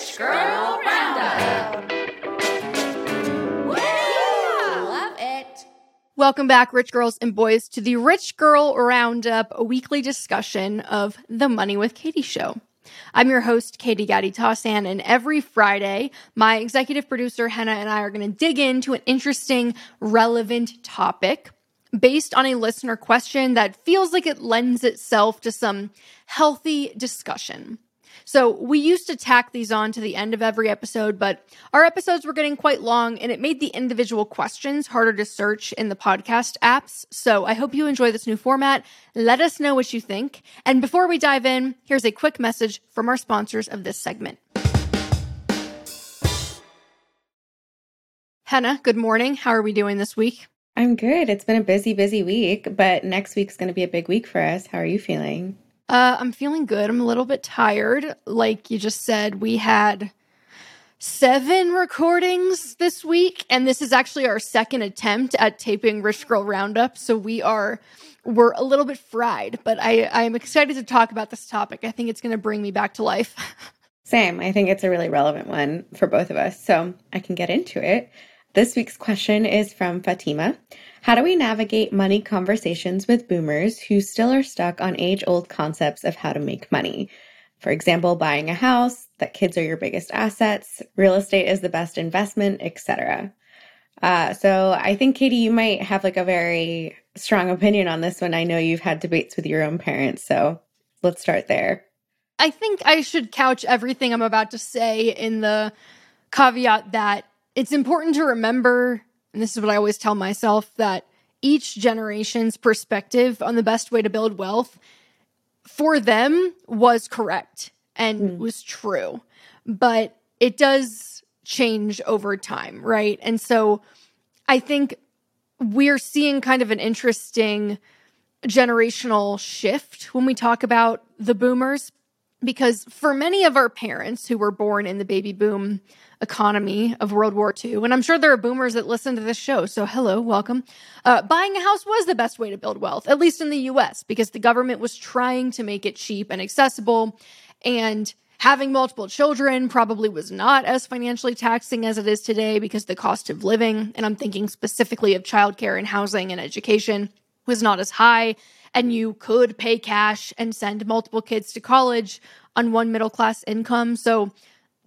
Rich Girl Roundup. Love it. Welcome back, rich girls and boys, to the Rich Girl Roundup, a weekly discussion of the Money with Katie show. I'm your host, Katie Gatti Tassan, and every Friday, my executive producer, Henah, and I are going to dig into an interesting, relevant topic based on a listener question that feels like it lends itself to some healthy discussion. So we used to tack these on to the end of every episode, but our episodes were getting quite long and it made the individual questions harder to search in the podcast apps. So I hope you enjoy this new format. Let us know what you think. And before we dive in, here's a quick message from our sponsors of this segment. Henah, good morning. How are we doing this week? I'm good. It's been a busy, busy week, but next week's going to be a big week for us. How are you feeling? Uh, I'm feeling good. I'm a little bit tired. Like you just said, we had seven recordings this week, and this is actually our second attempt at taping Rich Girl Roundup. So we are we're a little bit fried, but I I am excited to talk about this topic. I think it's going to bring me back to life. Same. I think it's a really relevant one for both of us. So I can get into it. This week's question is from Fatima. How do we navigate money conversations with boomers who still are stuck on age old concepts of how to make money? For example, buying a house, that kids are your biggest assets, real estate is the best investment, etc. Uh, so I think Katie, you might have like a very strong opinion on this one. I know you've had debates with your own parents, so let's start there. I think I should couch everything I'm about to say in the caveat that it's important to remember, and this is what I always tell myself, that each generation's perspective on the best way to build wealth for them was correct and mm. was true. But it does change over time, right? And so I think we're seeing kind of an interesting generational shift when we talk about the boomers because for many of our parents who were born in the baby boom economy of World War II, and I'm sure there are boomers that listen to this show, so hello, welcome. Uh, buying a house was the best way to build wealth, at least in the US, because the government was trying to make it cheap and accessible. And having multiple children probably was not as financially taxing as it is today because the cost of living, and I'm thinking specifically of childcare and housing and education, was not as high and you could pay cash and send multiple kids to college on one middle class income. So,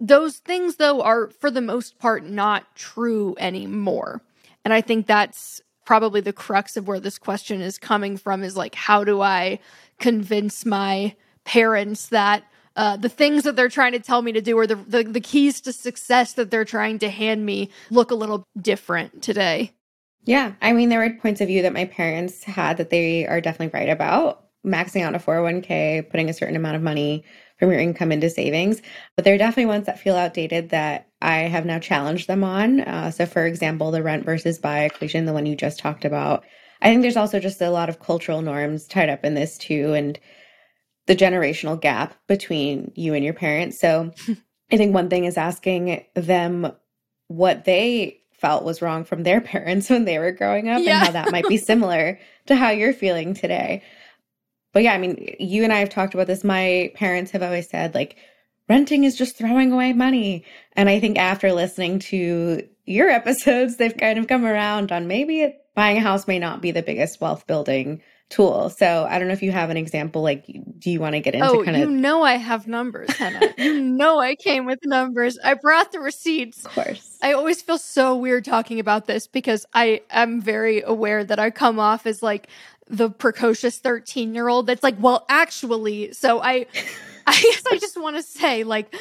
those things, though, are for the most part not true anymore. And I think that's probably the crux of where this question is coming from is like, how do I convince my parents that uh, the things that they're trying to tell me to do or the, the, the keys to success that they're trying to hand me look a little different today? Yeah. I mean, there were points of view that my parents had that they are definitely right about maxing out a 401k, putting a certain amount of money from your income into savings. But there are definitely ones that feel outdated that I have now challenged them on. Uh, so, for example, the rent versus buy equation, the one you just talked about. I think there's also just a lot of cultural norms tied up in this too, and the generational gap between you and your parents. So, I think one thing is asking them what they felt was wrong from their parents when they were growing up yeah. and how that might be similar to how you're feeling today. But yeah, I mean, you and I have talked about this. My parents have always said, like, renting is just throwing away money. And I think after listening to your episodes, they've kind of come around on maybe it, buying a house may not be the biggest wealth building tool. So I don't know if you have an example. Like, do you want to get into oh, kind of? You know, I have numbers, Henah. you know, I came with numbers. I brought the receipts. Of course. I always feel so weird talking about this because I am very aware that I come off as like the precocious 13 year old that's like, well, actually. So I, I guess I just want to say, like,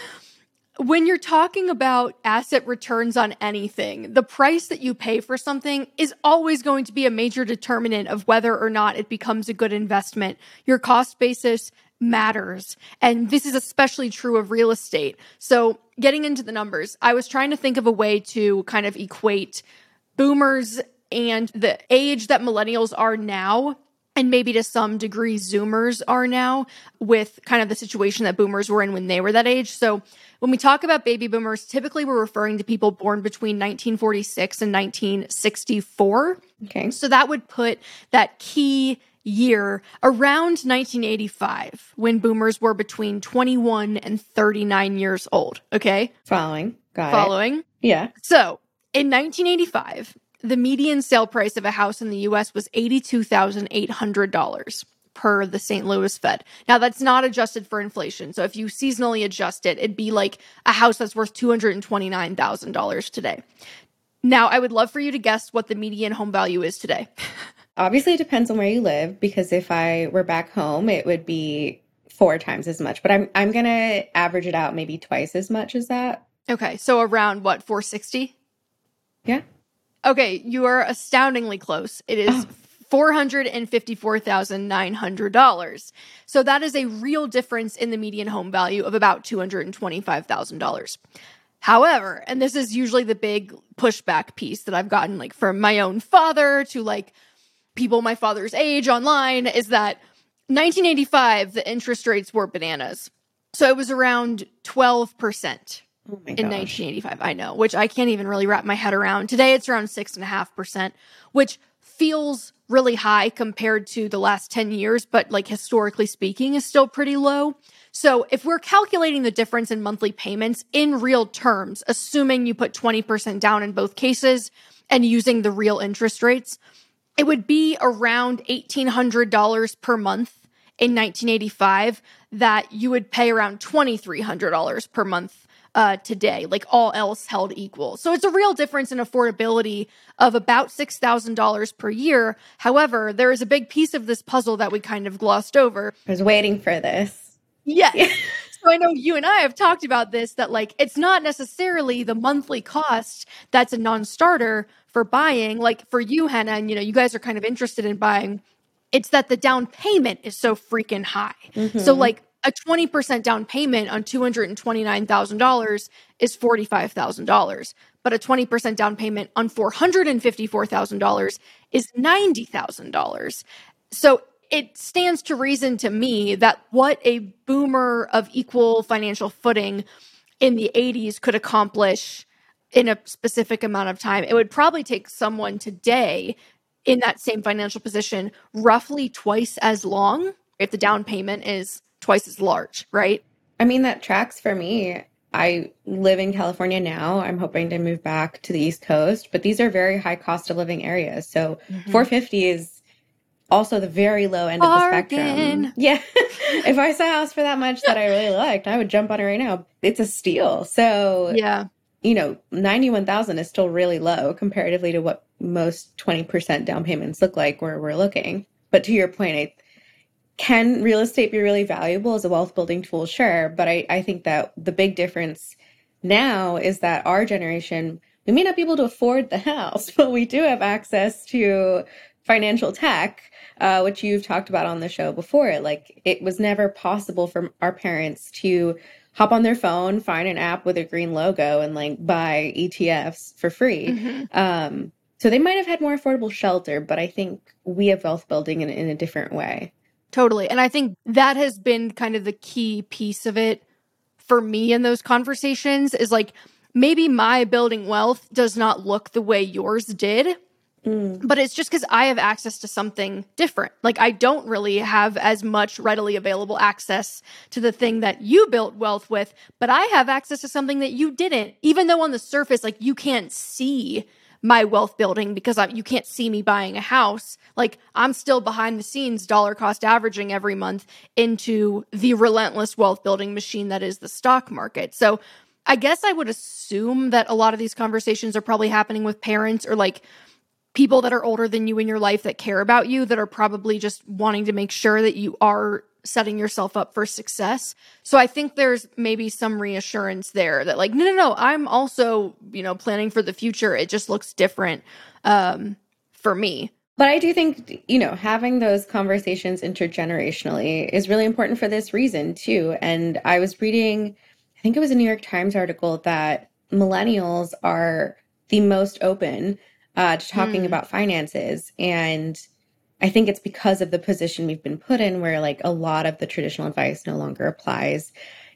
when you're talking about asset returns on anything, the price that you pay for something is always going to be a major determinant of whether or not it becomes a good investment. Your cost basis matters. And this is especially true of real estate. So, getting into the numbers, I was trying to think of a way to kind of equate boomers and the age that millennials are now and maybe to some degree zoomers are now with kind of the situation that boomers were in when they were that age. So when we talk about baby boomers, typically we're referring to people born between 1946 and 1964. Okay. So that would put that key year around 1985 when boomers were between 21 and 39 years old. Okay. Following. Got Following. it. Yeah. So in 1985, the median sale price of a house in the US was $82,800 per the St. Louis Fed. Now that's not adjusted for inflation. So if you seasonally adjust it, it'd be like a house that's worth $229,000 today. Now, I would love for you to guess what the median home value is today. Obviously, it depends on where you live because if I were back home, it would be four times as much. But I'm I'm gonna average it out maybe twice as much as that. Okay, so around what, 460? Yeah. Okay, you are astoundingly close. It is Oh. $454,900. So that is a real difference in the median home value of about $225,000. However, and this is usually the big pushback piece that I've gotten like from my own father to like people my father's age online is that 1985 the interest rates were bananas. So it was around 12% Oh in gosh. 1985. I know, which I can't even really wrap my head around. Today it's around six and a half percent, which feels really high compared to the last 10 years, but like historically speaking is still pretty low. So if we're calculating the difference in monthly payments in real terms, assuming you put 20% down in both cases and using the real interest rates, it would be around $1,800 per month in 1985 that you would pay around $2,300 per month uh, today, like all else held equal. So it's a real difference in affordability of about $6,000 per year. However, there is a big piece of this puzzle that we kind of glossed over. I was waiting for this. Yes. so I know you and I have talked about this that like it's not necessarily the monthly cost that's a non-starter for buying. Like for you, Henah, and you know, you guys are kind of interested in buying. It's that the down payment is so freaking high. So like a 20% down payment on $229,000 is $45,000, but a 20% down payment on $454,000 is $90,000. So it stands to reason to me that what a boomer of equal financial footing in the 80s could accomplish in a specific amount of time, it would probably take someone today in that same financial position roughly twice as long if the down payment is twice as large, right? I mean, that tracks for me. I live in California now. I'm hoping to move back to the East Coast, but these are very high cost of living areas. So mm-hmm. 450 is also the very low end of the spectrum. Yeah. if I saw a house for that much that I really liked, I would jump on it right now. It's a steal. So, Yeah. you know, 91,000 is still really low comparatively to what most 20% down payments look like where we're looking. But to your point, I, can real estate be really valuable as a wealth building tool? Sure. But I, I think that the big difference now is that our generation, we may not be able to afford the house, but we do have access to financial tech, uh, which you've talked about on the show before. Like it was never possible for our parents to hop on their phone, find an app with a green logo, and like buy ETFs for free. Mhm. Um, so they might have had more affordable shelter, but I think we have wealth building in, in a different way. Totally. And I think that has been kind of the key piece of it for me in those conversations is like maybe my building wealth does not look the way yours did, Mm. but it's just because I have access to something different. Like I don't really have as much readily available access to the thing that you built wealth with, but I have access to something that you didn't. Even though on the surface, like you can't see my wealth building because I, you can't see me buying a house. Like I'm still behind the scenes dollar cost averaging every month into the relentless wealth building machine that is the stock market. So I guess I would assume that a lot of these conversations are probably happening with parents or like people that are older than you in your life that care about you that are probably just wanting to make sure that you are setting yourself up for success. So I think there's maybe some reassurance there that like no no no I'm also, you know, planning for the future. It just looks different um for me. But I do think, you know, having those conversations intergenerationally is really important for this reason, too. And I was reading, I think it was a New York Times article that millennials are the most open uh, to talking Hmm. about finances. And I think it's because of the position we've been put in where, like, a lot of the traditional advice no longer applies.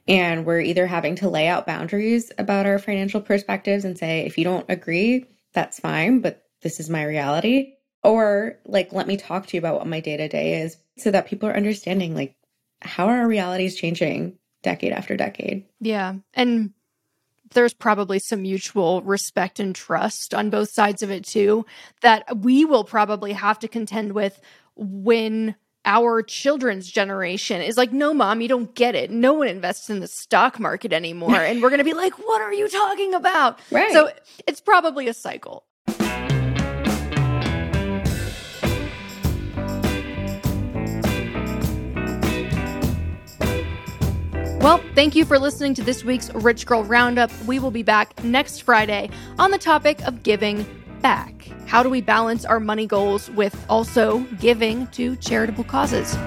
And we're either having to lay out boundaries about our financial perspectives and say, if you don't agree, that's fine, but this is my reality Or like, let me talk to you about what my day to day is so that people are understanding like how are our realities changing decade after decade. Yeah. And there's probably some mutual respect and trust on both sides of it too that we will probably have to contend with when our children's generation is like, no, mom, you don't get it. No one invests in the stock market anymore. and we're going to be like, what are you talking about? Right. So it's probably a cycle. Well, thank you for listening to this week's Rich Girl Roundup. We will be back next Friday on the topic of giving back. How do we balance our money goals with also giving to charitable causes?